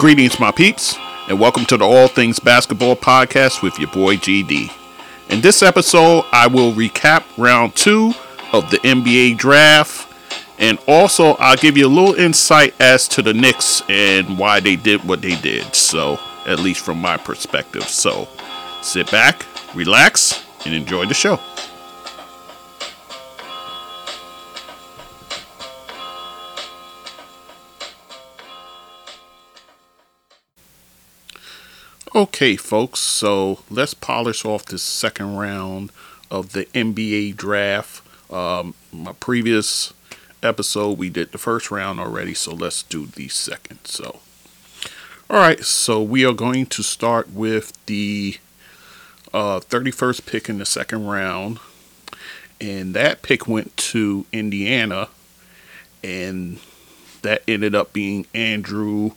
Greetings, my peeps, and welcome to the All Things Basketball Podcast with your boy GD. In this episode, I will recap round two of the NBA draft, and also I'll give you a little insight as to the Knicks and why they did what they did. So, at least from my perspective. So, sit back, relax, and enjoy the show. Okay, folks, so let's polish off this second round of the NBA draft. Um, my previous episode, we did the first round already, so let's do the second. So, all right, so we are going to start with the uh, 31st pick in the second round, and that pick went to Indiana, and that ended up being Andrew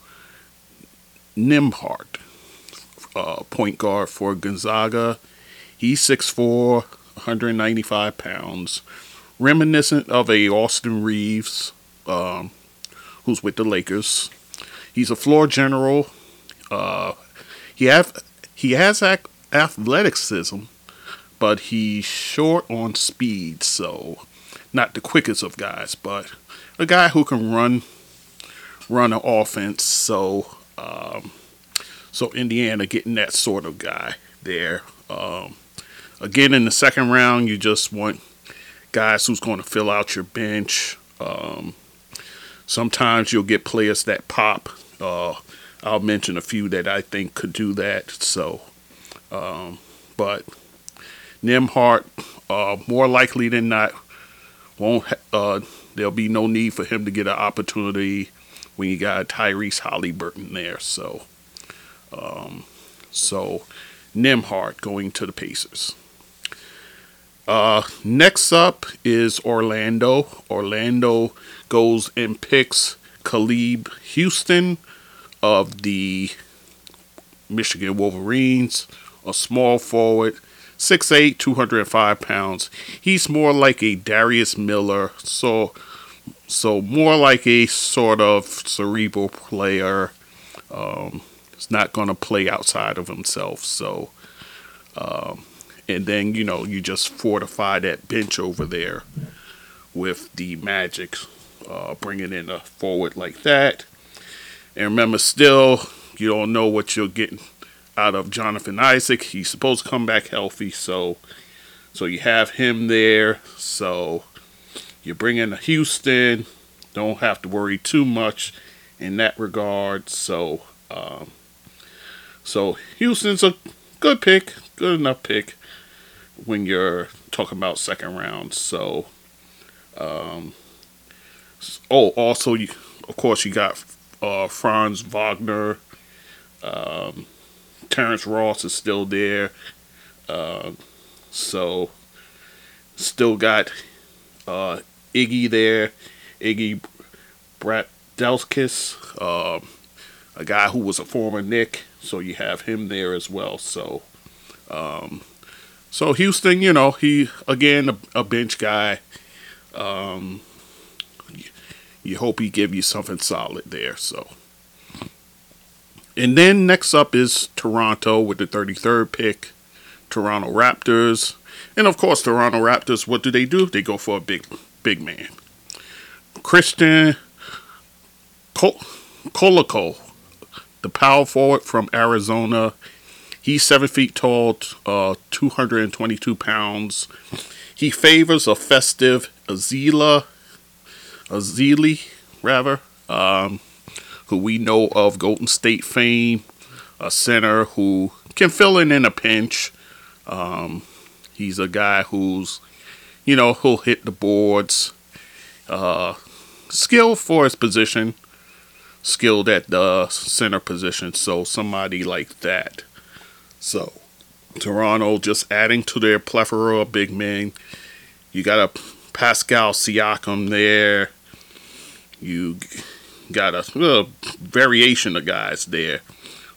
Nembhard uh, point guard for Gonzaga. He's 6'4", 195 pounds, reminiscent of a Austin Reaves, um, who's with the Lakers. He's a floor general. Uh, he have he has ac- athleticism, but he's short on speed, so not the quickest of guys, but a guy who can run run an offense. So um, so Indiana getting that sort of guy there. Um, again, in the second round, you just want guys who's going to fill out your bench. Um, sometimes you'll get players that pop. Uh, I'll mention a few that I think could do that. So, um, but Nembhard, uh, more likely than not, won't. Uh, there'll be no need for him to get an opportunity when you got Tyrese Haliburton there. So, um, so Nembhard going to the Pacers. Uh, next up is Orlando. Orlando goes and picks Caleb Houstan of the Michigan Wolverines, a small forward, 6'8, 205 pounds. He's more like a Darius Miller, so so more like a sort of cerebral player. Um, Not going to play outside of himself. So, um, and then you know you just fortify that bench over there with the Magic, uh, bringing in a forward like that. And remember, still you don't know what you're getting out of Jonathan Isaac. He's supposed to come back healthy, so so you have him there. So you bring in Houstan. Don't have to worry too much in that regard. So um, so Houstan's a good pick, good enough pick when you're talking about second round. So, um, oh, also, you, of course, you got uh, Franz Wagner. Um, Terrence Ross is still there. Uh, so, still got uh, Iggy there. Iggy Brazdeikis, uh, a guy who was a former Knick, So you have him there as well. So, um, so Houstan, you know, he again a, a bench guy. Um, you, you hope he give you something solid there. So, and then next up is Toronto with the 33rd pick. Toronto Raptors, and of course, Toronto Raptors. What do they do? They go for a big, big man. Christian Col- Koloko the power forward from Arizona. He's seven feet tall, uh, 222 pounds. He favors a Festus Azila, Ezeli, rather, um, who we know of Golden State fame, a center who can fill in in a pinch. Um, he's a guy who's, you know, who'll hit the boards. Uh, skill for his position skilled at the center position. So somebody like that. So Toronto just adding to their plethora of big men. You got a Pascal Siakam there. You got a, a variation of guys there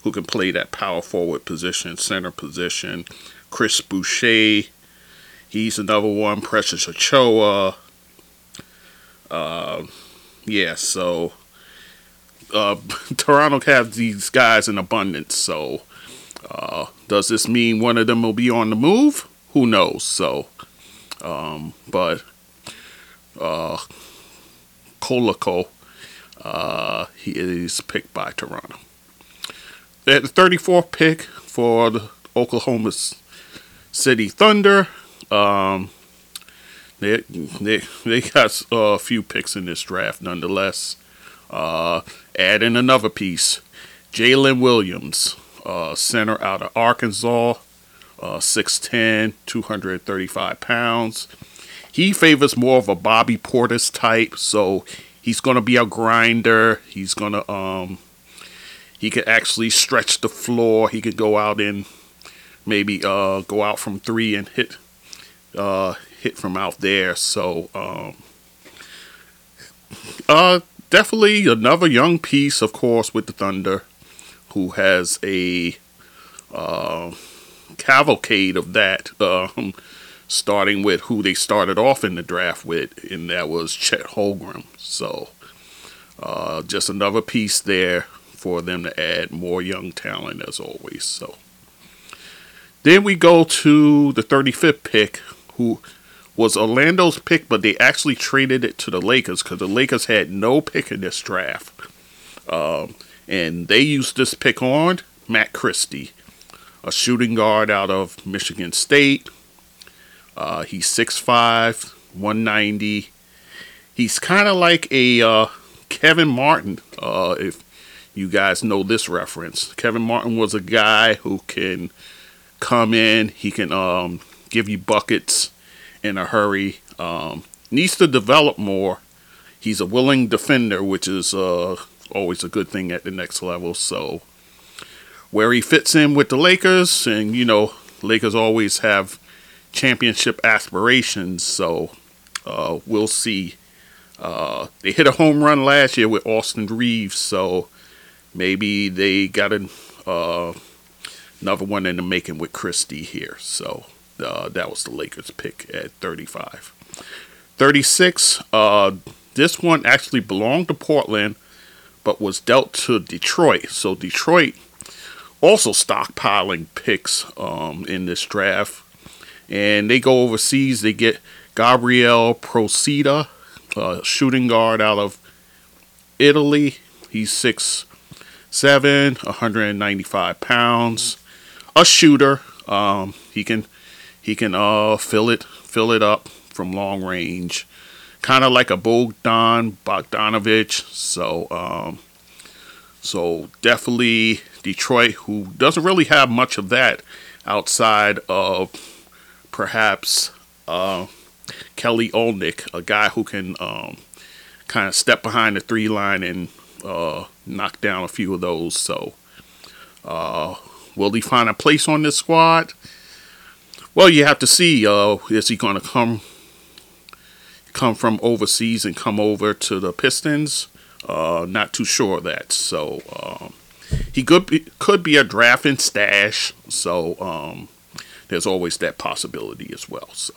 who can play that power forward position, center position. Chris Boucher, he's another one. Precious Achiuwa. Uh, yeah, so uh, Toronto has these guys in abundance. So, uh, does this mean one of them will be on the move? Who knows? So, um, but uh, Koloko, uh, he is picked by Toronto. At the 34th pick for the Oklahoma City Thunder, um, they, they, they got a few picks in this draft nonetheless. Uh, add in another piece Jaylin Williams, uh, center out of Arkansas, uh, 6'10, 235 pounds. He favors more of a Bobby Portis type, so he's going to be a grinder. He's going to, um, he could actually stretch the floor. He could go out and maybe uh, go out from three and hit uh, hit from out there. So, um, uh, definitely another young piece, of course, with the Thunder, who has a uh, cavalcade of that, um, starting with who they started off in the draft with, and that was Chet Holmgren. So, uh, just another piece there for them to add more young talent, as always. So, then we go to the 35th pick, who was Orlando's pick, but they actually traded it to the Lakers because the Lakers had no pick in this draft. Um, and they used this pick on Max Christie, a shooting guard out of Michigan State. Uh, he's 6'5, 190. He's kind of like a uh, Kevin Martin, uh, if you guys know this reference. Kevin Martin was a guy who can come in, he can um, give you buckets in a hurry. Um, needs to develop more. He's a willing defender, which is uh, always a good thing at the next level. So, where he fits in with the Lakers, and you know, Lakers always have championship aspirations. So, uh, we'll see. Uh, they hit a home run last year with Austin Reaves, so maybe they got an, uh, another one in the making with Christie here. So uh, that was the Lakers pick at 35. 36, uh, this one actually belonged to Portland, but was dealt to Detroit. So Detroit also stockpiling picks um, in this draft. And they go overseas. They get Gabriel Procida, uh, shooting guard out of Italy. He's 6'7, 195 pounds. A shooter. Um, he can he can uh fill it fill it up from long range, kind of like a Bogdan Bogdanovich. So um, so definitely Detroit, who doesn't really have much of that outside of perhaps uh, Kelly Olynyk, a guy who can um, kind of step behind the three line and uh, knock down a few of those. So, uh, will he find a place on this squad? Well, you have to see. Uh, is he going to come come from overseas and come over to the Pistons? Uh, not too sure of that. So um, he could be, could be a drafting stash. So um, there's always that possibility as well. So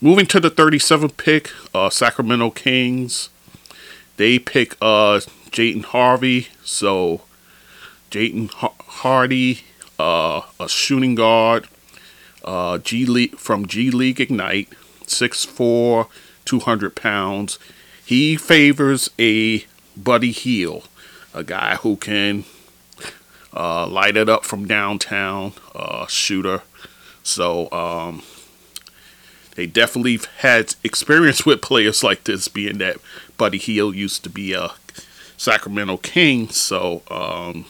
moving to the 37th pick, uh, Sacramento Kings. They pick uh, Harvey. So Jaden Hardy, uh, a shooting guard uh, G League from G League Ignite, 6'4", 200 pounds. He favors a Buddy Hield, a guy who can uh, light it up from downtown, uh, shooter. So um, they definitely had experience with players like this, being that Buddy Hield used to be a Sacramento King. So um,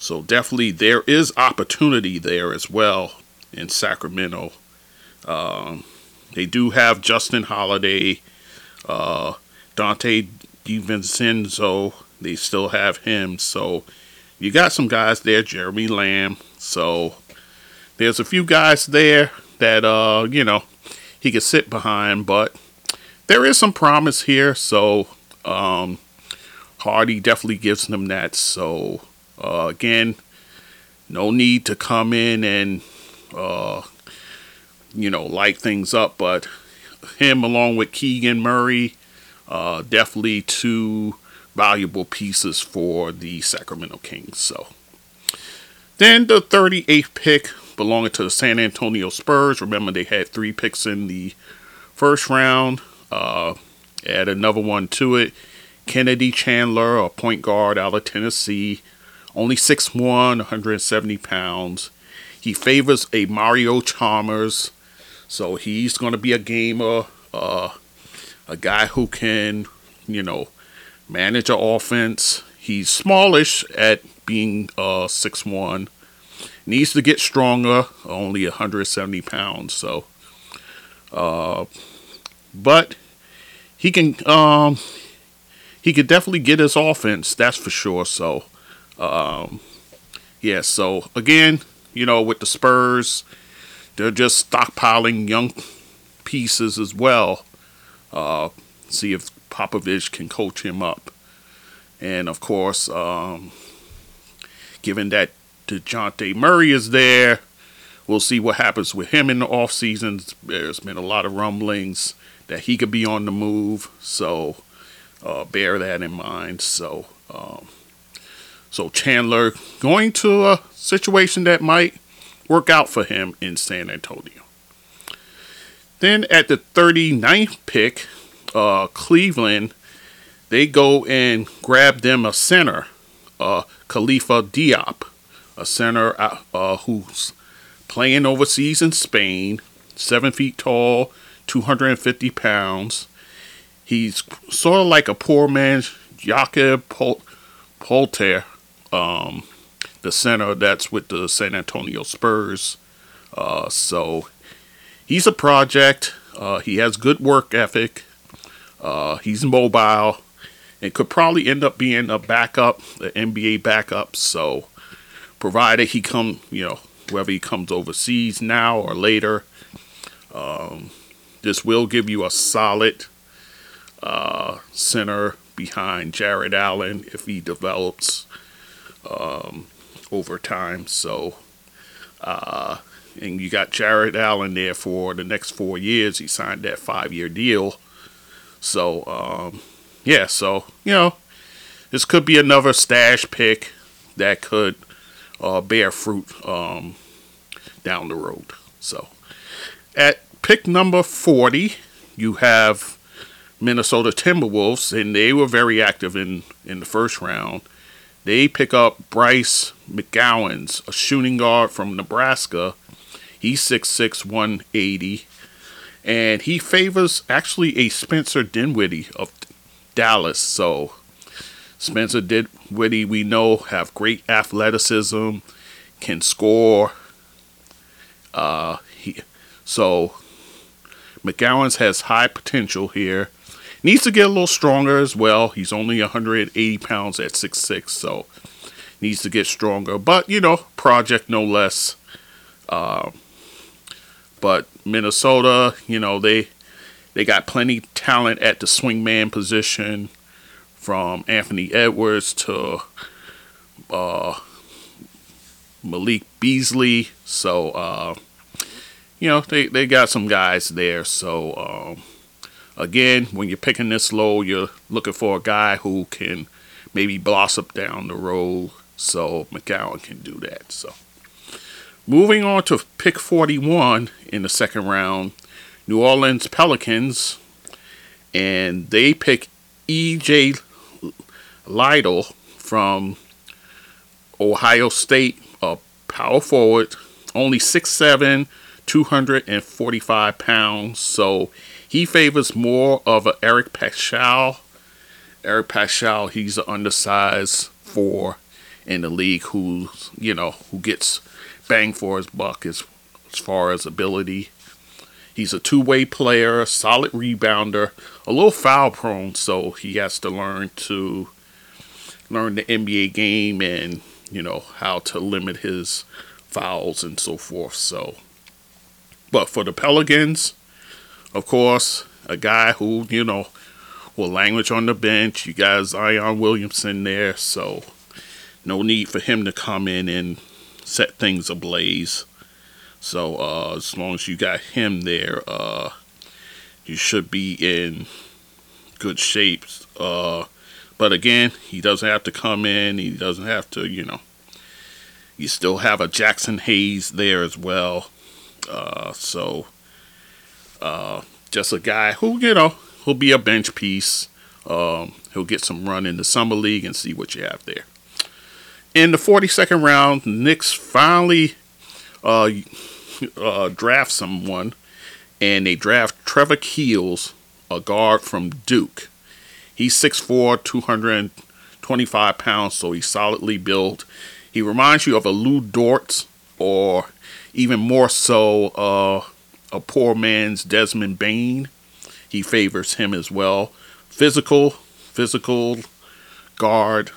so definitely there is opportunity there as well in Sacramento. Um, they do have Justin Holiday, uh, Donte DiVincenzo. They still have him. So you got some guys there, Jeremy Lamb. So there's a few guys there that uh, you know he could sit behind, but there is some promise here. So um, Hardy definitely gives them that. So uh, again, no need to come in and uh, you know, light things up. But him, along with Keegan Murray, uh, definitely two valuable pieces for the Sacramento Kings. So then the 38th pick belonging to the San Antonio Spurs. Remember they had three picks in the first round. Uh, add another one to it. Kennedy Chandler, a point guard out of Tennessee, only 6'1", 170 pounds. He favors a Mario Chalmers, so he's going to be a gamer, uh, a guy who can, you know, manage an offense. He's smallish at being uh, 6'1", needs to get stronger, only 170 pounds. So, uh, but he can um, he could definitely get his offense. That's for sure. So, um, yeah. So again, you know, with the Spurs, they're just stockpiling young pieces as well. Uh, see if Popovich can coach him up, and of course, um, given that Dejounte Murray is there, we'll see what happens with him in the off seasons. There's been a lot of rumblings that he could be on the move. So uh, bear that in mind. So um, so Chandler going to a situation that might work out for him in San Antonio. Then at the 39th pick, uh, Cleveland, they go and grab them a center, uh, Khalifa Diop, a center uh, uh who's playing overseas in Spain, seven feet tall, 250 pounds. He's sort of like a poor man's Jakob Pol- Poeltl, um, the center that's with the San Antonio Spurs. Uh, so he's a project. Uh, he has good work ethic. Uh, he's mobile and could probably end up being a backup, an NBA backup. So provided he come, you know, whether he comes overseas now or later, um, this will give you a solid uh, center behind Jarrett Allen if he develops um, over time. So, uh, and you got Jarrett Allen there for the next four years. He signed that five year deal. So, um, yeah, so, you know, this could be another stash pick that could uh, bear fruit um, down the road. So, at pick number 40, you have Minnesota Timberwolves, and they were very active in, in the first round. They pick up Bryce McGowens, a shooting guard from Nebraska. He's 6'6, 180. And he favors actually a Spencer Dinwiddie of Dallas. So, Spencer Dinwiddie, we know, have great athleticism, can score. Uh, he, so, McGowens has high potential here. Needs to get a little stronger as well. He's only 180 pounds at 6'6, so needs to get stronger. But, you know, project no less. Uh, but Minnesota, you know, they they got plenty talent at the swingman position from Anthony Edwards to uh, Malik Beasley. So, uh, you know, they, they got some guys there. So, um, again, when you're picking this low, you're looking for a guy who can maybe blossom down the road. So, McGowan can do that. So, moving on to pick 41 in the second round, New Orleans Pelicans, and they pick E.J. Liddell from Ohio State, a power forward, only six seven. 245 pounds. So he favors more of a Eric Paschall. Eric Paschall, he's an undersized four in the league who's, you know, who gets bang for his buck as, as far as ability. He's a two-way player, solid rebounder, a little foul prone, so he has to learn to learn the NBA game and, you know, how to limit his fouls and so forth. So but for the Pelicans, of course, a guy who, you know, will language on the bench. You got Zion Williamson there, so no need for him to come in and set things ablaze. So uh, as long as you got him there, uh, you should be in good shape. Uh, but again, he doesn't have to come in. He doesn't have to, you know. You still have a Jaxson Hayes there as well. Uh, so, uh, just a guy who, you know, he'll be a bench piece. Um, he'll get some run in the summer league and see what you have there. In the 42nd round, Knicks finally uh, uh, draft someone, and they draft Trevor Keels, a guard from Duke. He's 6'4", 225 pounds, so he's solidly built. He reminds you of a Lu Dort, or even more so, uh, a poor man's Desmond Bane. He favors him as well. Physical, physical guard.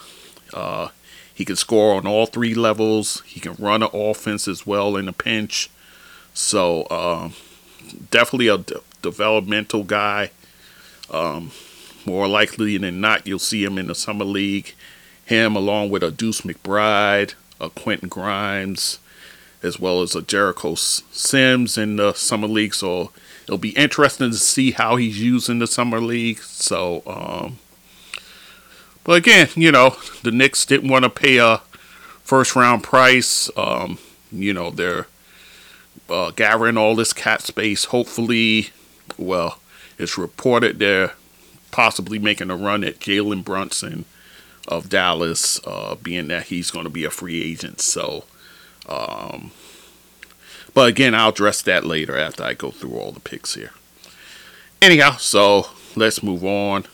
Uh, he can score on all three levels. He can run an offense as well in a pinch. So uh, definitely a de- developmental guy. Um, more likely than not, you'll see him in the summer league. Him along with a Deuce McBride, a Quentin Grimes, as well as a Jericho Sims in the summer league. So it'll be interesting to see how he's used in the summer league. So, um, but again, you know, the Knicks didn't want to pay a first round price. Um, you know, they're uh, gathering all this cat space. Hopefully, well, it's reported they're possibly making a run at Jalen Brunson of Dallas, uh, being that he's going to be a free agent. So, um, but again, I'll address that later after I go through all the picks here. Anyhow, so let's move on.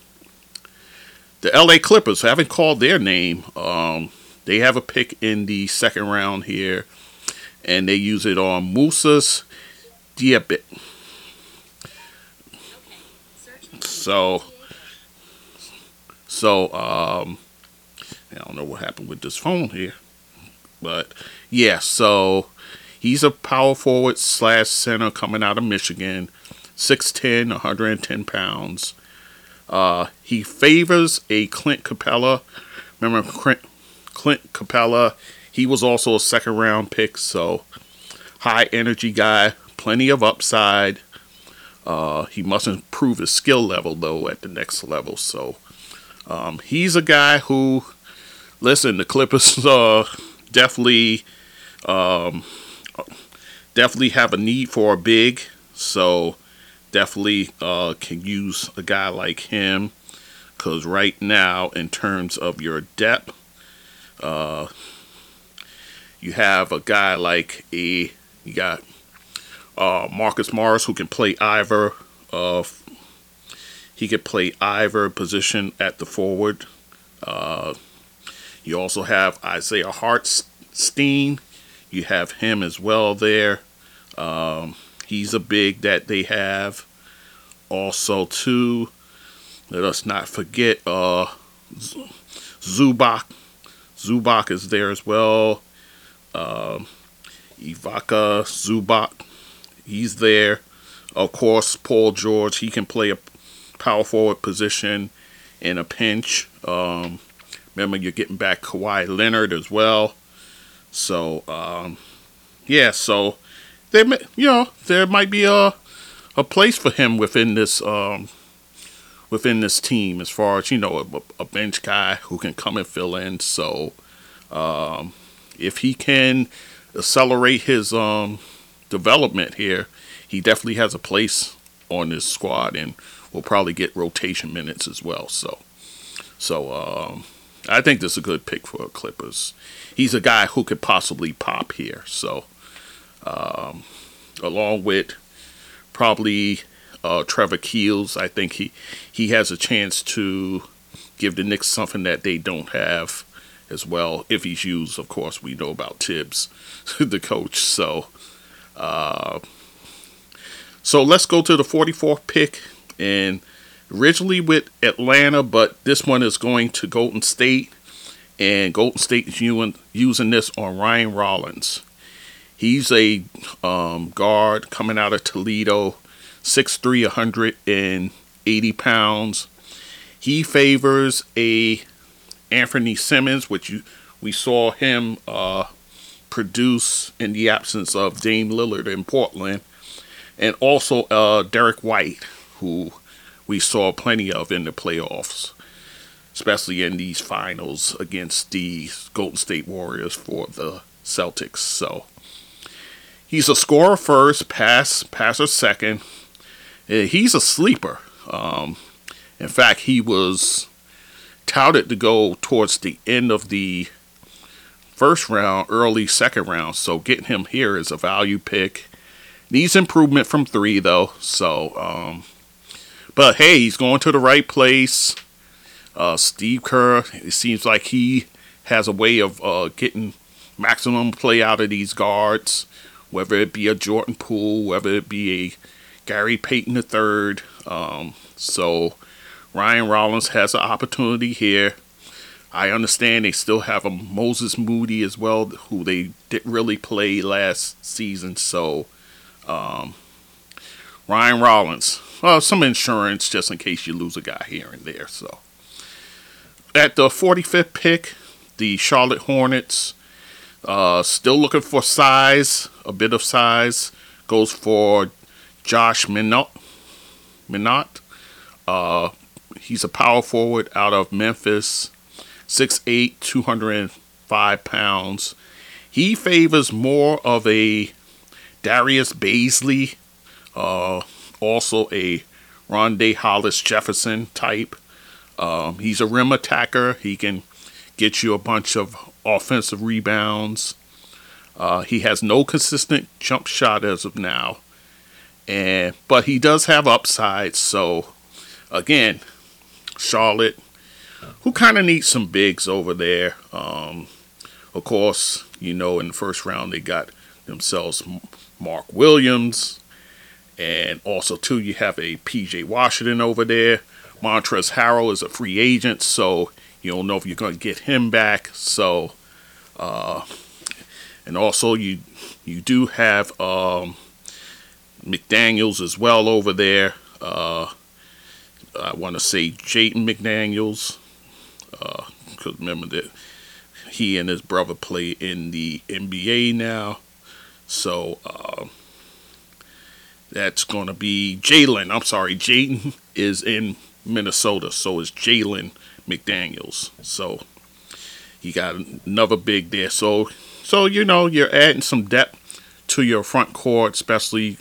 The LA Clippers haven't called their name. Um, they have a pick in the second round here, and they use it on Moussa Diabaté. So, so um, I don't know what happened with this phone here, but yeah. So he's a power forward slash center coming out of Michigan, 6'10", 110 pounds. Uh, he favors a Clint Capela. Remember Clint, Clint Capela? He was also a second round pick, so high energy guy, plenty of upside. Uh, he must improve his skill level though at the next level. So um, he's a guy who, listen, the Clippers uh, definitely, um, definitely have a need for a big. So definitely uh, can use a guy like him because right now, in terms of your depth, uh, you have a guy like a you got uh, Marcus Morris who can play either. Uh, he could play either position at the forward. You also have Isaiah Hartstein. You have him as well there. Um, He's a big that they have. Also, too, let us not forget uh, Zubac. Zubac is there as well. Uh, Ivica Zubac, he's there. Of course, Paul George, he can play a power forward position in a pinch. Um, remember, you're getting back Kawhi Leonard as well. So, um, yeah, so there, you know, there might be a a place for him within this um, within this team as far as you know a, a bench guy who can come and fill in. So um, if he can accelerate his um, development here, he definitely has a place on this squad and will probably get rotation minutes as well. So so um, I think this is a good pick for Clippers. He's a guy who could possibly pop here. So um, along with probably uh, Trevor Keels. I think he he has a chance to give the Knicks something that they don't have as well. If he's used, of course, we know about Thibs, the coach. So, uh, so let's go to the 44th pick, and originally with Atlanta, but this one is going to Golden State, and Golden State is using, this on Ryan Rollins. He's a um, guard coming out of Toledo, 6'3", 180 pounds. He favors a Anthony Simons, which you, we saw him uh, produce in the absence of Dame Lillard in Portland, and also uh, Derrick White, who we saw plenty of in the playoffs. especially in these finals against the Golden State Warriors for the Celtics. So he's a scorer first, pass passer second. He's a sleeper. Um, in fact, he was touted to go towards the end of the first round, early second round. So getting him here is a value pick. Needs improvement from three though. So, um, but hey, he's going to the right place. Uh, Steve Kerr, it seems like he has a way of uh, getting maximum play out of these guards, whether it be a Jordan Poole, whether it be a Gary Payton III. Um, so Ryan Rollins has an opportunity here. I understand they still have a Moses Moody as well, who they didn't really play last season. So, um, Ryan Rollins, some insurance just in case you lose a guy here and there. So, at the 45th pick, the Charlotte Hornets, uh, still looking for size, a bit of size, goes for Josh Minott. Minott. Uh, he's a power forward out of Memphis. 6'8, 205 pounds. He favors more of a Darius Bazley, uh, also a Rondae Hollis Jefferson type. Um, he's a rim attacker. He can get you a bunch of offensive rebounds. Uh, he has no consistent jump shot as of now, and but he does have upside. So, again, Charlotte who kind of needs some bigs over there. Um, of course, you know, in the first round, they got themselves Mark Williams. And also, too, you have a PJ Washington over there. Montrezl Harrell is a free agent, so you don't know if you're going to get him back. So, uh, and also you you do have um, McDaniels as well over there. Uh, I want to say Jaden McDaniels because uh, remember that he and his brother play in the NBA now. So uh, that's going to be Jalen. I'm sorry, Jaden is in Minnesota. So is Jalen McDaniels. So he got another big there. So so you know you're adding some depth to your front court, especially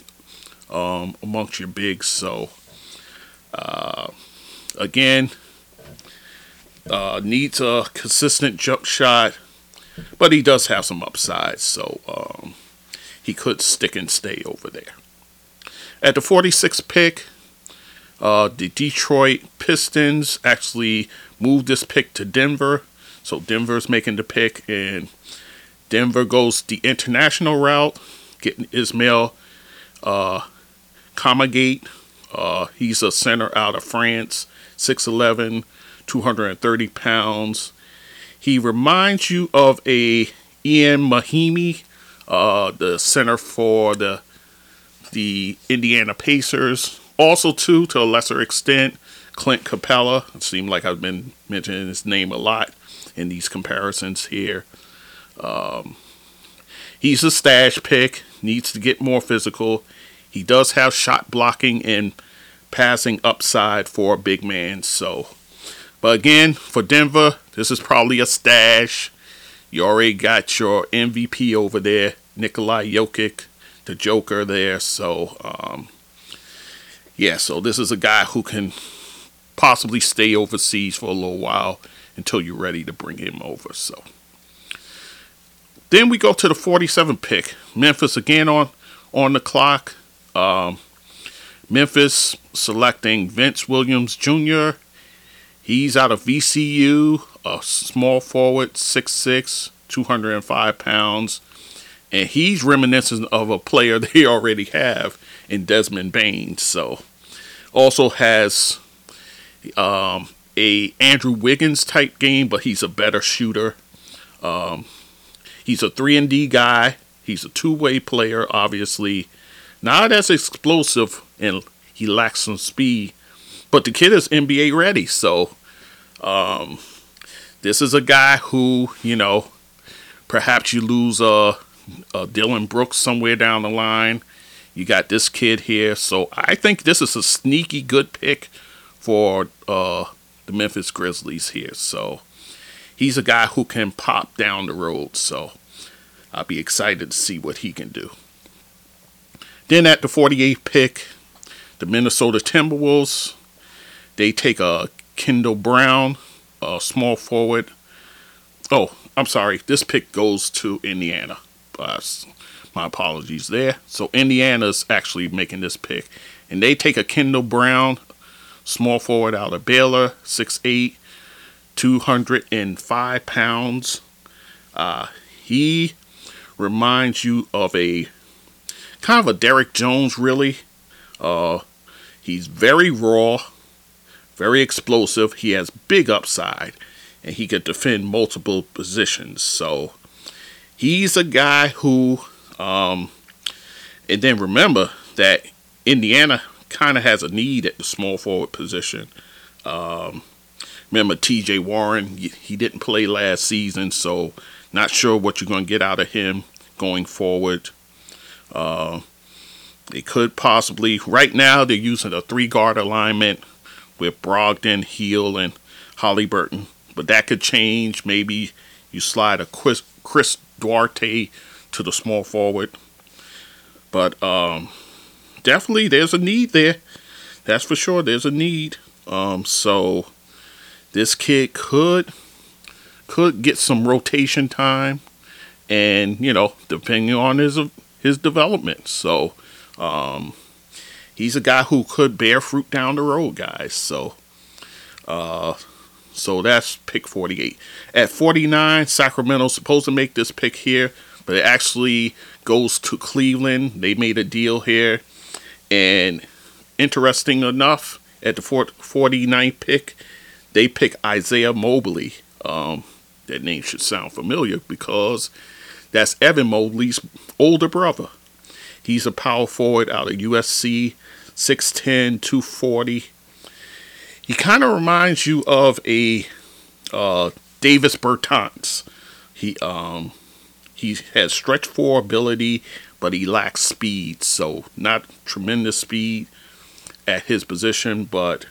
um, amongst your bigs. So uh, again, uh, needs a consistent jump shot, but he does have some upside, so um, he could stick and stay over there. At the 46th pick, uh, the Detroit Pistons actually moved this pick to Denver. So Denver's making the pick, and Denver goes the international route, getting Ismail uh, Kamagate. Uh, he's a center out of France, 6'11, 230 pounds. He reminds you of a Ian Mahinmi, uh, the center for the the Indiana Pacers. Also, too, to a lesser extent, Clint Capela. It seems like I've been mentioning his name a lot in these comparisons here. Um, he's a stash pick. Needs to get more physical. He does have shot blocking and passing upside for a big man. So but again, for Denver, this is probably a stash. You already got your MVP over there, Nikolai Jokic, the Joker there. So, um, yeah, so this is a guy who can possibly stay overseas for a little while until you're ready to bring him over. So, then we go to the 47 pick. Memphis again on on the clock. Um, Memphis selecting Vince Williams Jr. He's out of VCU, a small forward, 6'6, 205 pounds. And he's reminiscent of a player they already have in Desmond Bane. So, also has um, a Andrew Wiggins type game, but he's a better shooter. Um, he's a three and D guy. He's a two way player, obviously. Not as explosive, and he lacks some speed, but the kid is NBA ready. So um, this is a guy who, you know, perhaps you lose uh, uh, Dillon Brooks somewhere down the line. You got this kid here. So I think this is a sneaky good pick for uh, the Memphis Grizzlies here. So he's a guy who can pop down the road. So I'll be excited to see what he can do. Then at the 48th pick, the Minnesota Timberwolves, they take a Kendall Brown, a small forward. Oh, I'm sorry. This pick goes to Indiana. Uh, my apologies there. So Indiana's actually making this pick. And they take a Kendall Brown, small forward out of Baylor, 6'8, 205 pounds. Uh, he reminds you of a kind of a Derrick Jones, really. Uh, he's very raw, very explosive. He has big upside, and he can defend multiple positions. So he's a guy who, um, and then remember that Indiana kind of has a need at the small forward position. Um, remember T.J. Warren, he didn't play last season, so not sure what you're going to get out of him going forward. Uh, they could possibly, right now, they're using a three guard alignment with Brogdon, Hield, and Haliburton, But that could change. Maybe you slide a Chris, Chris Duarte to the small forward. But um, definitely, there's a need there. That's for sure. There's a need. Um, so this kid could could get some rotation time, and you know, depending on his his development. So um, he's a guy who could bear fruit down the road, guys. So, uh, so that's pick 48. At 49, Sacramento's supposed to make this pick here, but it actually goes to Cleveland. They made a deal here, and interesting enough, at the 49th pick, they pick Isaiah Mobley. Um, that name should sound familiar because that's Evan Mobley's older brother. He's a power forward out of USC, 6'10, 240. He kind of reminds you of a uh, Davis Bertans. He um he has stretch four ability, but he lacks speed. So not tremendous speed at his position, but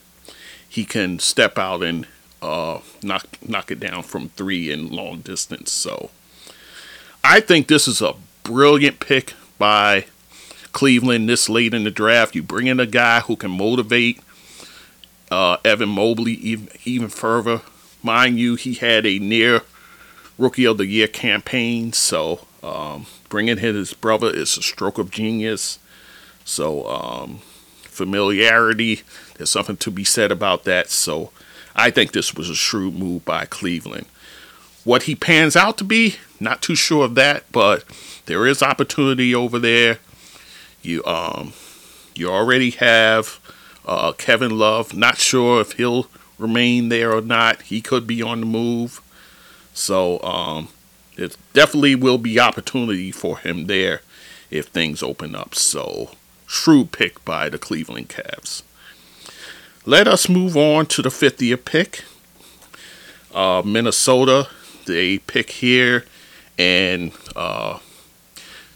he can step out and uh, knock knock it down from three in long distance. So I think this is a brilliant pick by Cleveland this late in the draft. You bring in a guy who can motivate uh, Evan Mobley even, even further. Mind you, he had a near rookie of the year campaign, so um, bringing in his brother is a stroke of genius. So um, familiarity, there's something to be said about that. So I think this was a shrewd move by Cleveland. What he pans out to be, not too sure of that, but there is opportunity over there. You um you already have uh, Kevin Love. Not sure if he'll remain there or not. He could be on the move. So um, it definitely will be opportunity for him there if things open up. So shrewd pick by the Cleveland Cavs. Let us move on to the 50th pick. Uh, Minnesota, they pick here, and uh,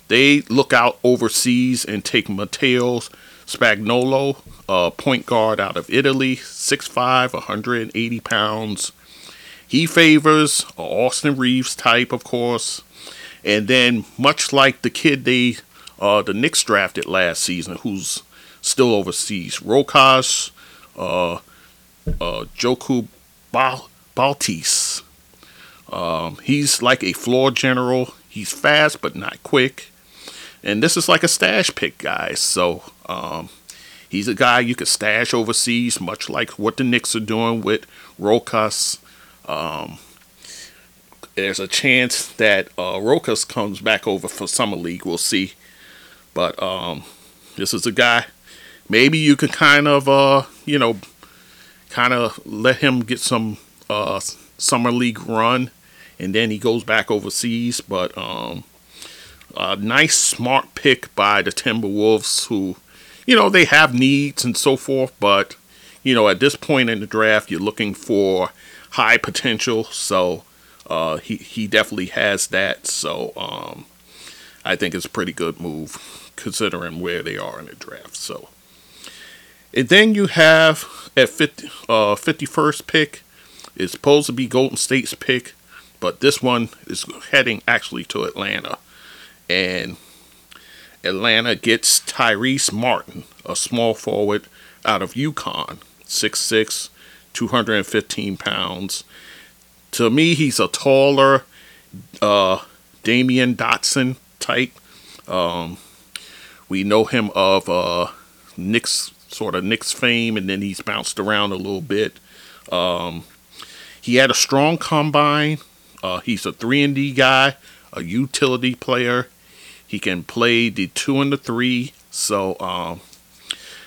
they look out overseas and take Matteo Spagnolo, a point guard out of Italy, 6'5, 180 pounds. He favors Austin Reaves type, of course. And then, much like the kid they, uh, the Knicks drafted last season, who's still overseas, Rokas, uh, uh, Joku Baltis. Um, he's like a floor general. He's fast but not quick. And this is like a stash pick, guys. So um, he's a guy you could stash overseas, much like what the Knicks are doing with Rokas. Um, there's a chance that uh, Rokas comes back over for summer league. We'll see. But um, this is a guy. Maybe you can kind of, uh, you know, kind of let him get some uh, summer league run, and then he goes back overseas. But um, a nice, smart pick by the Timberwolves, who, you know, they have needs and so forth, but, you know, at this point in the draft, you're looking for high potential. So uh, he, he definitely has that. So um, I think it's a pretty good move considering where they are in the draft. So And then you have at 50, uh, 51st pick, it's supposed to be Golden State's pick, but this one is heading actually to Atlanta. And Atlanta gets Tyrese Martin, a small forward out of UConn, 6'6, 215 pounds. To me, he's a taller uh, Damyean Dotson type. Um, we know him of uh, Knicks, sort of Knicks fame, and then he's bounced around a little bit. Um, he had a strong combine. Uh, he's a three and D guy, a utility player. He can play the two and the three. So um,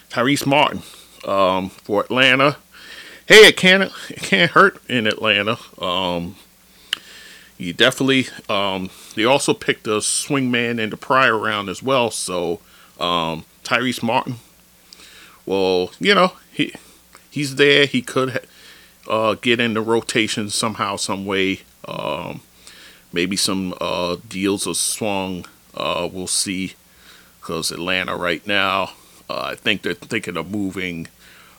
Tyrese Martin um, for Atlanta. Hey, it can't it can't hurt in Atlanta. Um, you definitely. Um, they also picked a swingman in the prior round as well. So um, Tyrese Martin. Well, you know he he's there. He could uh, get in the rotation somehow, some way. Um, maybe some uh, deals are swung. Uh, we'll see. Because Atlanta right now, uh, I think they're thinking of moving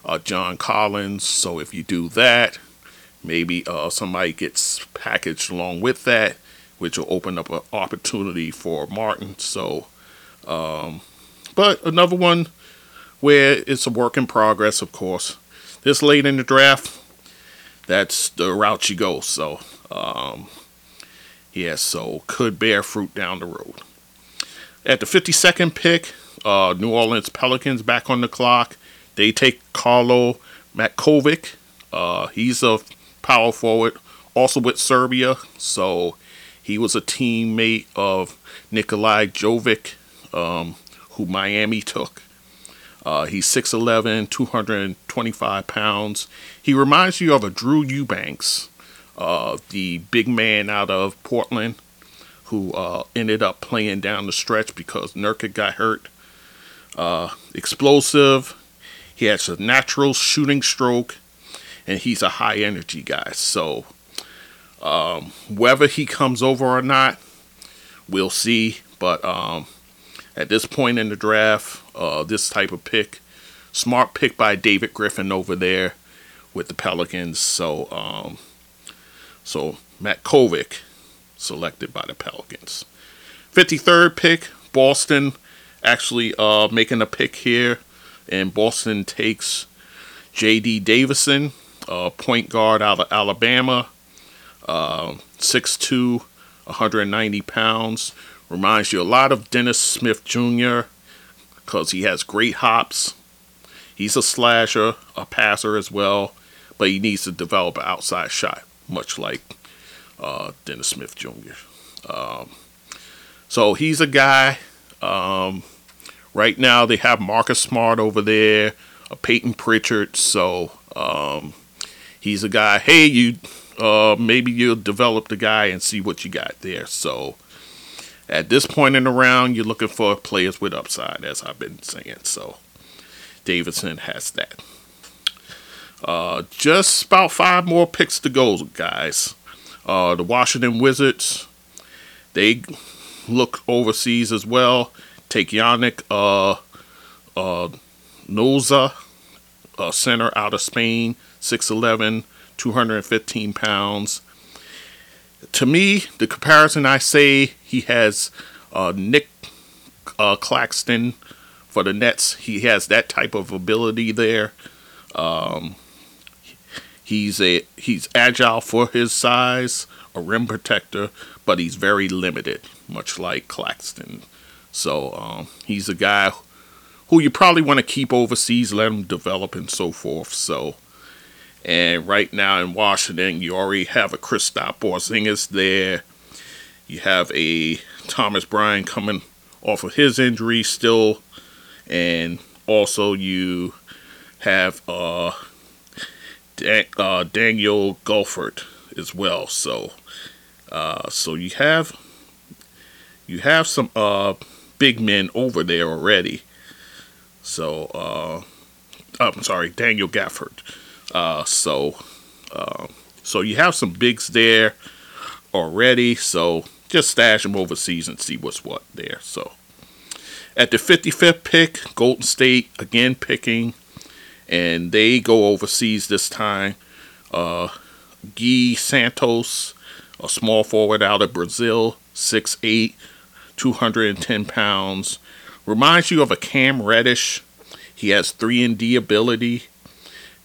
uh, John Collins. So if you do that, maybe uh, somebody gets packaged along with that, which will open up an opportunity for Martin. So, um, but another one where it's a work in progress, of course. This late in the draft, that's the route you go. So, um, yeah, so could bear fruit down the road. At the 52nd pick, uh, New Orleans Pelicans back on the clock. They take Karlo Matkovic. Uh, he's a power forward, also with Serbia. So he was a teammate of Nikolai Jovic, um, who Miami took. Uh, he's 6'11, 225 pounds. He reminds you of a Drew Eubanks, uh, the big man out of Portland, who uh, ended up playing down the stretch because Nurkic got hurt. Uh, explosive. He has a natural shooting stroke, and he's a high energy guy. So, um, whether he comes over or not, we'll see. But um, at this point in the draft, uh, this type of pick. Smart pick by David Griffin over there with the Pelicans. So, um, so Matkovic selected by the Pelicans. 53rd pick, Boston actually uh, making a pick here. And Boston takes J.D. Davison, uh, point guard out of Alabama, uh, 6'2, 190 pounds. Reminds you a lot of Dennis Smith Jr because he has great hops. He's a slasher, a passer as well, but he needs to develop an outside shot, much like uh, Dennis Smith Jr. Um, so he's a guy. Um, right now they have Marcus Smart over there, a Payton Pritchard. So um, he's a guy. Hey, you uh, maybe you'll develop the guy and see what you got there. So at this point in the round, you're looking for players with upside, as I've been saying. So Davidson has that. Uh, just about five more picks to go, guys. Uh, the Washington Wizards, they look overseas as well. Take Yannick uh, uh, Nzosa, a center out of Spain, 6'11, 215 pounds to me, the comparison I say he has uh, Nick uh, Claxton for the Nets. He has that type of ability there. Um, he's a he's agile for his size, a rim protector, but he's very limited, much like Claxton. So um, he's a guy who you probably want to keep overseas, let him develop and so forth. So and right now in Washington, you already have a Kristaps Porzingis there. You have a Thomas Bryant coming off of his injury still, and also you have uh, Uh Daniel Gafford as well. So, uh, so you have you have some uh big men over there already. So, uh, I'm sorry, Daniel Gafford. Uh, so, uh, so you have some bigs there already. So just stash them overseas and see what's what there. So at the 55th pick, Golden State again picking and they go overseas this time. Uh, Gui Santos, a small forward out of Brazil, 6'8", 210 pounds. Reminds you of a Cam Reddish. He has 3 and D ability.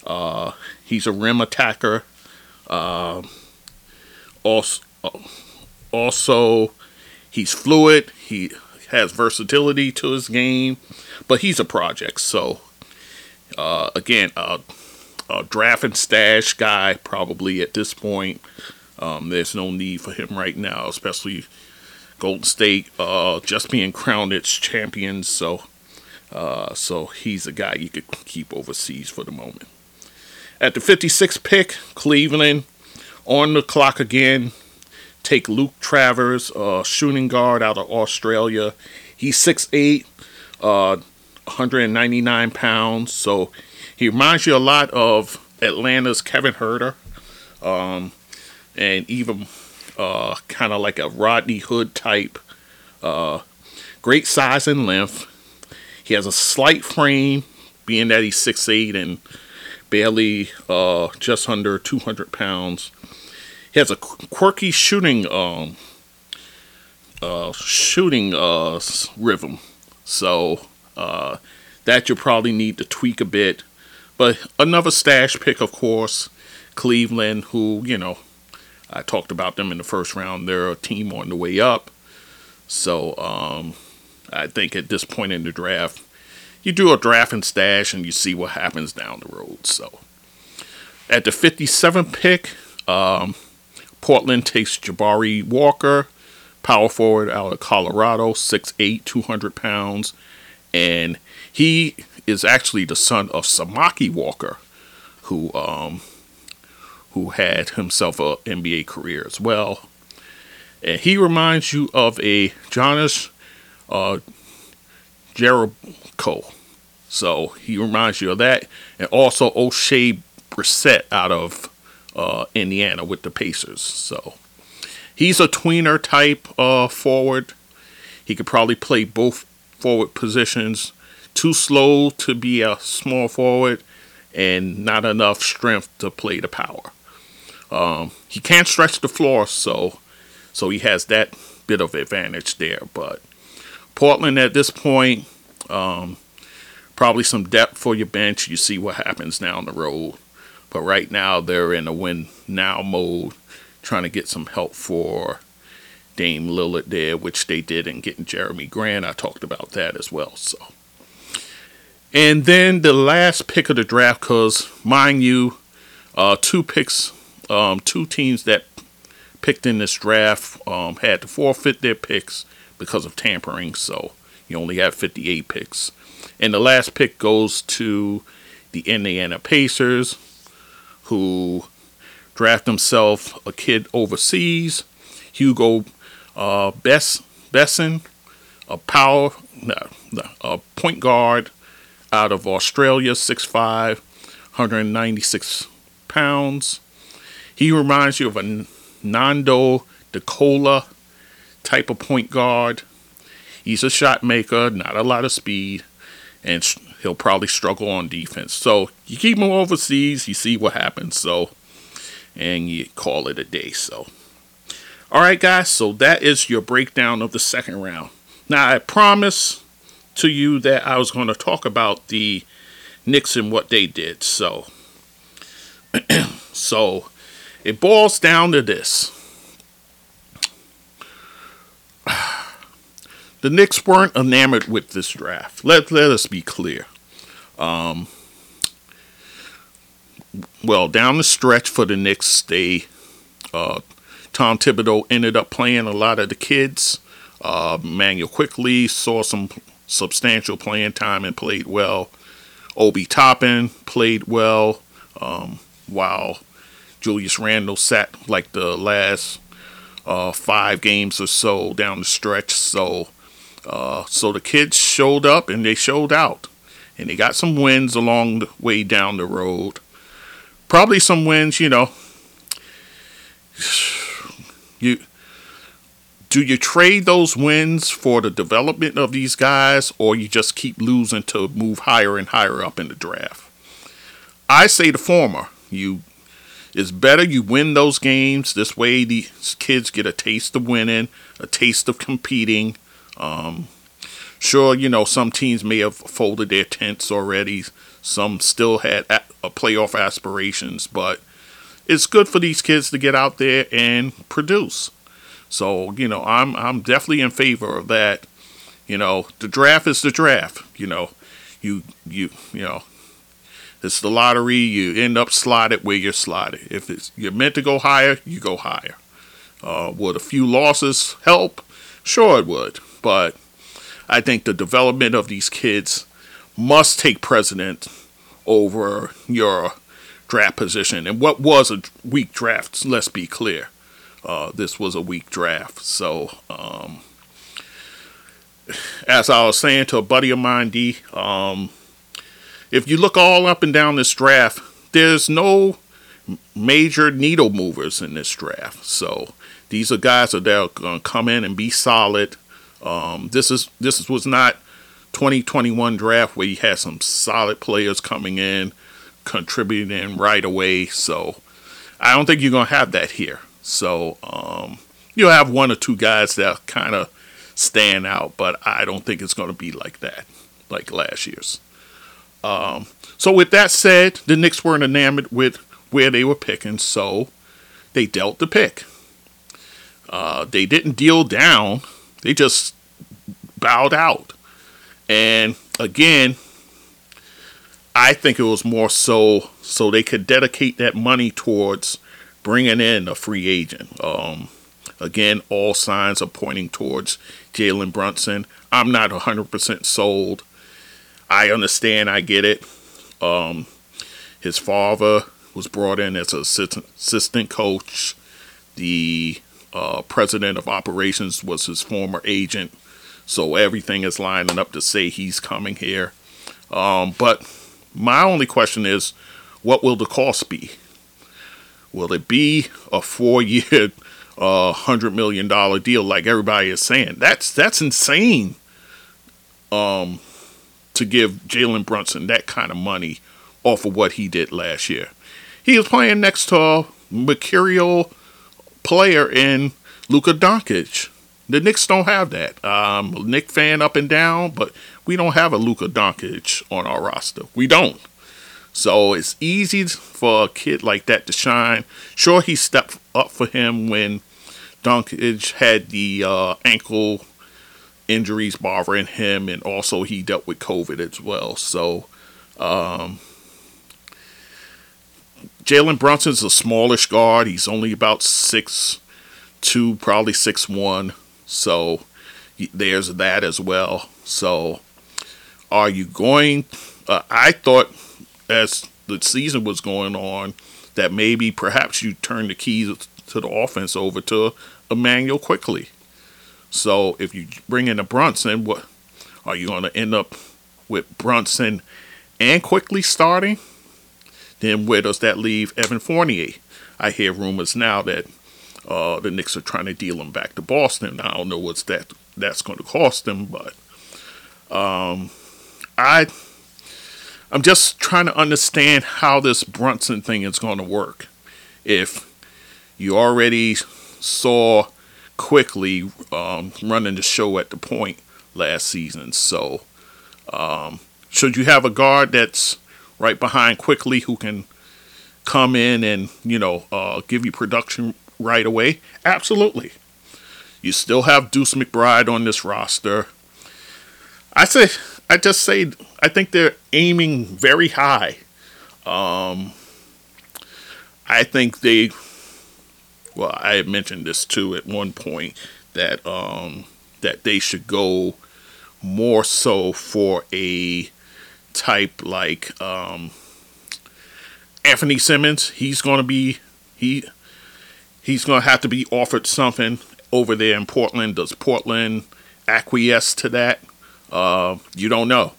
Uh, he's a rim attacker. Uh, also, also, he's fluid. He has versatility to his game, but he's a project. So, uh, again, uh, a draft and stash guy probably at this point. Um, there's no need for him right now, especially Golden State uh, just being crowned its champions. So, uh, so he's a guy you could keep overseas for the moment. At the 56th pick, Cleveland on the clock again. Take Luke Travers, uh, shooting guard out of Australia. He's 6'8", uh, 199 pounds. So he reminds you a lot of Atlanta's Kevin Huerter. Um, and even uh, kind of like a Rodney Hood type. Uh, great size and length. He has a slight frame, being that he's 6'8 and barely uh, just under 200 pounds. He has a quirky shooting um, uh, shooting uh, rhythm, so uh, that you'll probably need to tweak a bit. But another stash pick, of course, Cleveland, who you know I talked about them in the first round. They're a team on the way up, so um, I think at this point in the draft, you do a draft and stash and you see what happens down the road. So at the 57th pick, um, Portland takes Jabari Walker, power forward out of Colorado, 6'8, 200 pounds. And he is actually the son of Samaki Walker, who um, who had himself a NBA career as well. And he reminds you of a Jonas uh, Jerebko. So he reminds you of that. And also Oshae Brissett out of uh, Indiana with the Pacers. So he's a tweener type uh, forward. He could probably play both forward positions. Too slow to be a small forward, and not enough strength to play the power. Um, he can't stretch the floor, so so he has that bit of advantage there. But Portland at this point, um, probably some depth for your bench. You see what happens down the road. But right now they're in a win now mode, trying to get some help for Dame Lillard there, which they did in getting Jerami Grant. I talked about that as well. So, and then the last pick of the draft, because mind you, uh, two picks, um, two teams that picked in this draft um, had to forfeit their picks because of tampering. So you only have 58 picks. And the last pick goes to the Indiana Pacers who draft himself a kid overseas, Hugo uh, Bess, Besson, a power, no, no, a point guard out of Australia, 6'5", 196 pounds. He reminds you of a Nando De Colo type of point guard. He's a shot maker, not a lot of speed, and he'll probably struggle on defense. So you keep him overseas, you see what happens. So, and you call it a day. So, all right, guys. So that is your breakdown of the second round. Now I promised to you that I was going to talk about the Knicks and what they did. So, so it boils down to this. the Knicks weren't enamored with this draft. Let let us be clear. Um, well, down the stretch for the Knicks, they uh, Tom Thibodeau ended up playing a lot of the kids. Uh, Manuel Quickley saw some substantial playing time and played well. Obi Toppin played well, um, while Julius Randle sat like the last uh, five games or so down the stretch. So uh, so the kids showed up and they showed out. And they got some wins along the way down the road. Probably some wins, you know. You do you trade those wins for the development of these guys or you just keep losing to move higher and higher up in the draft? I say the former. You it's better you win those games. This way, these kids get a taste of winning, a taste of competing. Um, sure, you know, some teams may have folded their tents already. Some still had a, playoff aspirations, but it's good for these kids to get out there and produce. So, you know, I'm I'm definitely in favor of that. You know, the draft is the draft. You know, you you you know, it's the lottery. You end up slotted where you're slotted. If it's you're meant to go higher, you go higher. Uh, would a few losses help? Sure, it would. But I think the development of these kids must take precedent over your draft position. And what was a weak draft? Let's be clear. Uh, this was a weak draft. So, um, as I was saying to a buddy of mine, D, um, if you look all up and down this draft, there's no major needle movers in this draft. So these are guys that are going to come in and be solid. Um, this is this was not 2021 draft where you had some solid players coming in, contributing right away. So I don't think you're going to have that here. So um, you'll have one or two guys that kind of stand out, but I don't think it's going to be like that, like last year's. Um, so with that said, the Knicks weren't enamored with where they were picking, so they dealt the pick. Uh, they didn't deal down; they just bowed out. And again, I think it was more so so they could dedicate that money towards bringing in a free agent. Um, again, all signs are pointing towards Jalen Brunson. I'm not 100% sold I understand. I get it. Um, his father was brought in as an assistant, assistant coach. The uh, president of operations was his former agent. So everything is lining up to say he's coming here. Um, but my only question is, what will the cost be? Will it be a four-year, uh, hundred million dollar deal like everybody is saying? That's that's insane. Um, to give Jalen Brunson that kind of money off of what he did last year. He was playing next to a mercurial player in Luka Doncic. The Knicks don't have that. Um, Knick fan up and down, but we don't have a Luka Doncic on our roster. We don't. So it's easy for a kid like that to shine. Sure, he stepped up for him when Doncic had the uh, ankle injuries bothering him, and also he dealt with COVID as well. So, um, Jalen Brunson's a smallish guard. He's only about six two, probably six one. So there's that as well. So, are you going? Uh, I thought as the season was going on that maybe perhaps you turn the keys to the offense over to Immanuel Quickley. So if you bring in a Brunson, what are you going to end up with Brunson and quickly starting? Then where does that leave Evan Fournier? I hear rumors now that uh, the Knicks are trying to deal him back to Boston. I don't know what's that that's going to cost them, but um, I I'm just trying to understand how this Brunson thing is going to work. If you already saw Quickley um, running the show at the point last season. So, um, should you have a guard that's right behind Quickley who can come in and you know uh, give you production right away? Absolutely. You still have Deuce McBride on this roster. I say, I just say, I think they're aiming very high. Um, I think they well, I had mentioned this too at one point that um, that they should go more so for a type like um, Anfernee Simons. He's going to be he he's going to have to be offered something over there in Portland. Does Portland acquiesce to that? Uh, you don't know.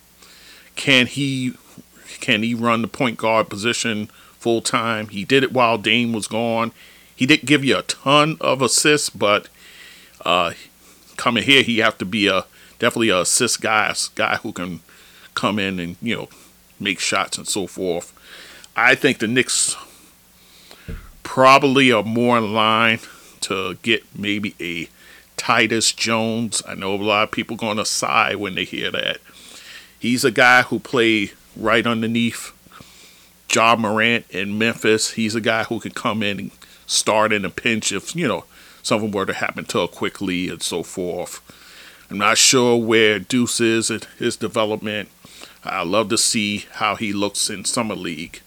Can he can he run the point guard position full time? He did it while Dame was gone. He didn't give you a ton of assists, but uh, coming here, he have to be a definitely a assist guy, guy who can come in and you know make shots and so forth. I think the Knicks probably are more in line to get maybe a Tyus Jones. I know a lot of people going to sigh when they hear that. He's a guy who played right underneath Ja Morant in Memphis. He's a guy who can come in and start in a pinch if, you know, something were to happen to her Quickley and so forth. I'm not sure where Deuce is in his development. I love to see how he looks in summer league.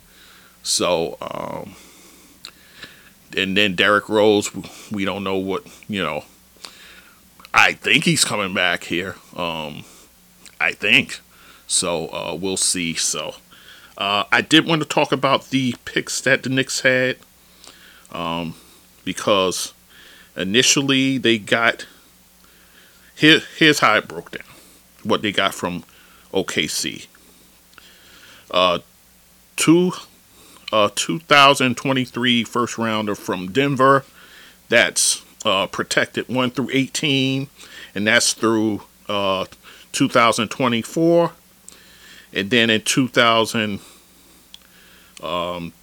So, um, and then Derrick Rose, we don't know what you know. I think he's coming back here. Um, I think so. Uh, we'll see. So, uh, I did want to talk about the picks that the Knicks had, um, because initially they got here. Here's how it broke down. What they got from OKC. Uh, two, uh, 2023 first rounder from Denver. That's uh, protected 1 through 18, and that's through uh, 2024. And then in 2000, um,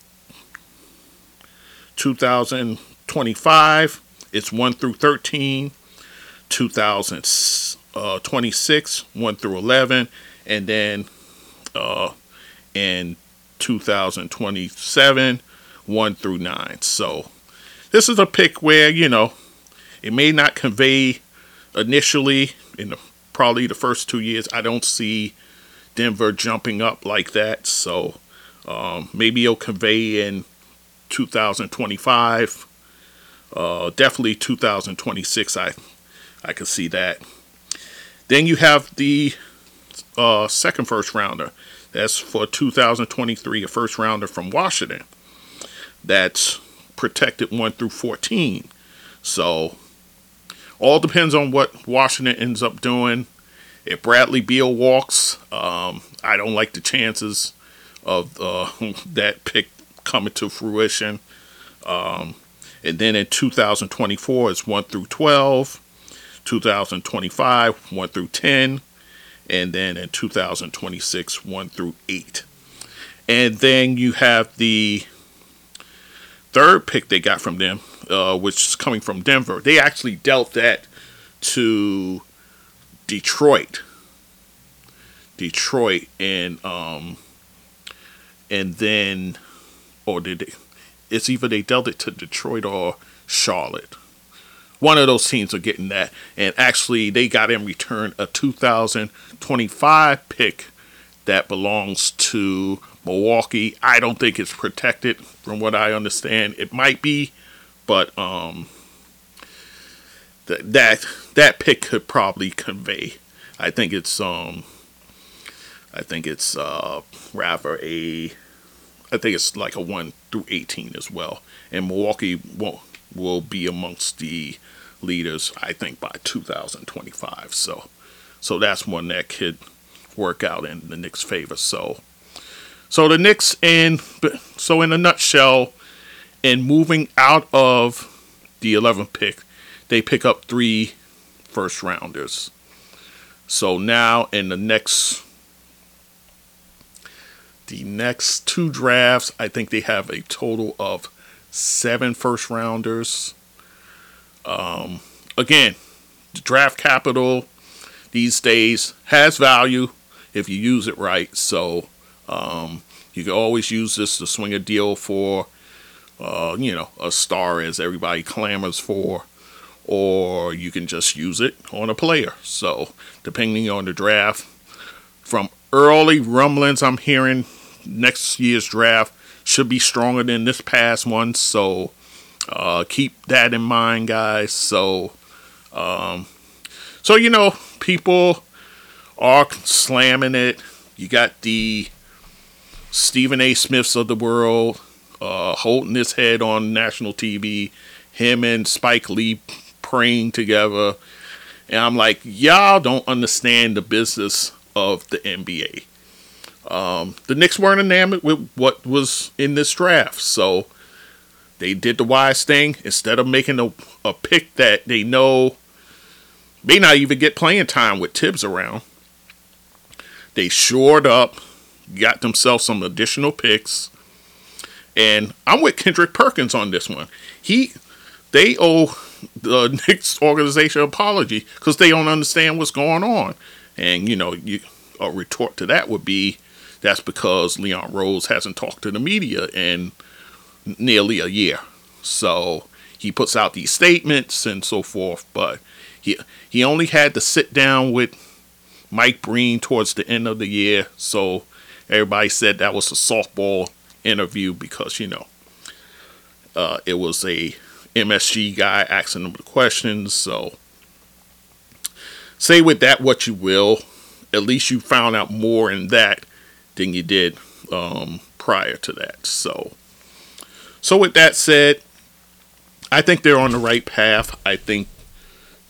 2025, it's 1 through 13. 2026, uh, 1 through 11. And then uh, in 2027, 1 through 9. So this is a pick where, you know, it may not convey initially in the, probably the first two years. I don't see Denver jumping up like that. So um, maybe it'll convey in 2025. Uh, definitely 2026. I I can see that. Then you have the uh, second first rounder. That's for 2023, a first rounder from Washington. That's protected 1 through 14. So, all depends on what Washington ends up doing. If Bradley Beal walks, um, I don't like the chances of uh, that pick coming to fruition. Um, and then in 2024, it's 1 through 12. 2025, 1 through 10 and then in 2026, 1 through 8. And then you have the third pick they got from them, uh, which is coming from Denver. They actually dealt that to Detroit. Detroit and um and then or did they it's either they dealt it to Detroit or Charlotte one of those teams are getting that. And actually, they got in return a 2025 pick that belongs to Milwaukee. I don't think it's protected, from what I understand. It might be, but um, th- that that pick could probably convey. I think it's um, I think it's uh, rather a, I think it's like a one through 18 as well. And Milwaukee won't will be amongst the leaders, I think, by 2025. So, so that's one that could work out in the Knicks' favor. So, so the Knicks, in so in a nutshell, in moving out of the 11th pick, they pick up three first rounders. So now in the next the next two drafts, I think they have a total of seven first rounders. Um, again, draft capital these days has value if you use it right. So um, you can always use this to swing a deal for, uh, you know, a star as everybody clamors for, or you can just use it on a player. So depending on the draft, from early rumblings I'm hearing, next year's draft should be stronger than this past one. So uh, keep that in mind, guys. So, um, so you know, people are slamming it. You got the Stephen A. Smiths of the world uh, holding his head on national TV. Him and Spike Lee praying together, and I'm like, y'all don't understand the business of the NBA. Um, the Knicks weren't enamored with what was in this draft, so they did the wise thing. Instead of making a, a pick that they know may not even get playing time with Thibs around, they shored up, got themselves some additional picks, And I'm with Kendrick Perkins on this one. He, they owe the Knicks organization an apology because they don't understand what's going on. And you know, you, a retort to that would be that's because Leon Rose hasn't talked to the media in nearly a year. So he puts out these statements and so forth, but he he only had to sit down with Mike Breen towards the end of the year. So everybody said that was a softball interview because you know uh, it was a MSG guy asking him the questions. So say with that what you will. At least you found out more in that you did um, prior to that. So, so with that said, I think they're on the right path. I think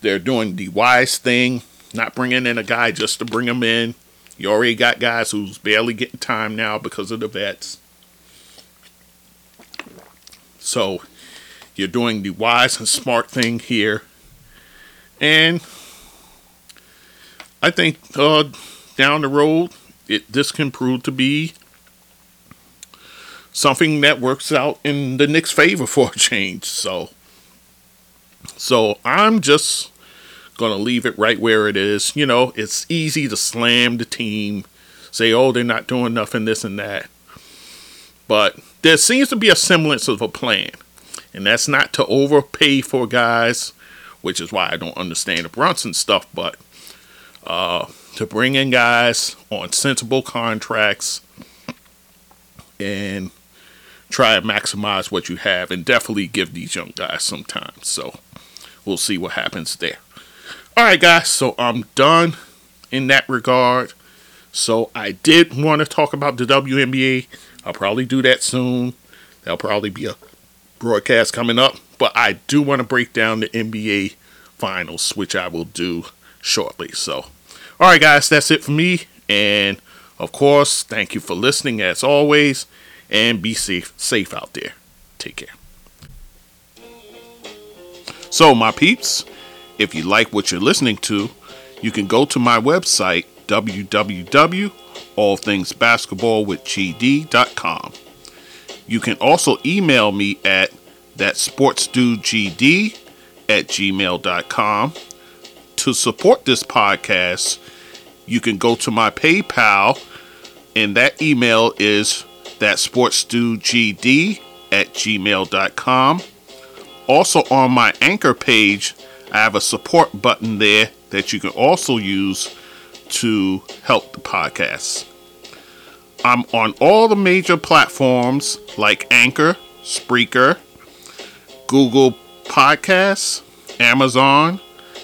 they're doing the wise thing, not bringing in a guy just to bring him in. You already got guys who's barely getting time now because of the vets. So you're doing the wise and smart thing here. And I think uh, down the road, it this can prove to be something that works out in the Knicks' favor for a change. So, so I'm just gonna leave it right where it is. You know, it's easy to slam the team, say, "Oh, they're not doing nothing, this and that," but there seems to be a semblance of a plan, and that's not to overpay for guys, which is why I don't understand the Brunson stuff, but uh, to bring in guys on sensible contracts and try and maximize what you have and definitely give these young guys some time. So we'll see what happens there. All right, guys, so I'm done in that regard. So I did want to talk about the WNBA. I'll probably do that soon. There'll probably be a broadcast coming up, but I do want to break down the NBA finals, which I will do shortly. So all right, guys, that's it for me. And of course, thank you for listening as always. And be safe, safe out there. Take care. So, my peeps, if you like what you're listening to, you can go to my website, www.allthingsbasketballwithgd.com. You can also email me at thatsportsdudegd at gmail.com. To support this podcast, you can go to my PayPal, and that email is that sportsdugd at gmail.com. Also on my anchor page, I have a support button there that you can also use to help the podcast. I'm on all the major platforms like Anchor, Spreaker, Google Podcasts, Amazon,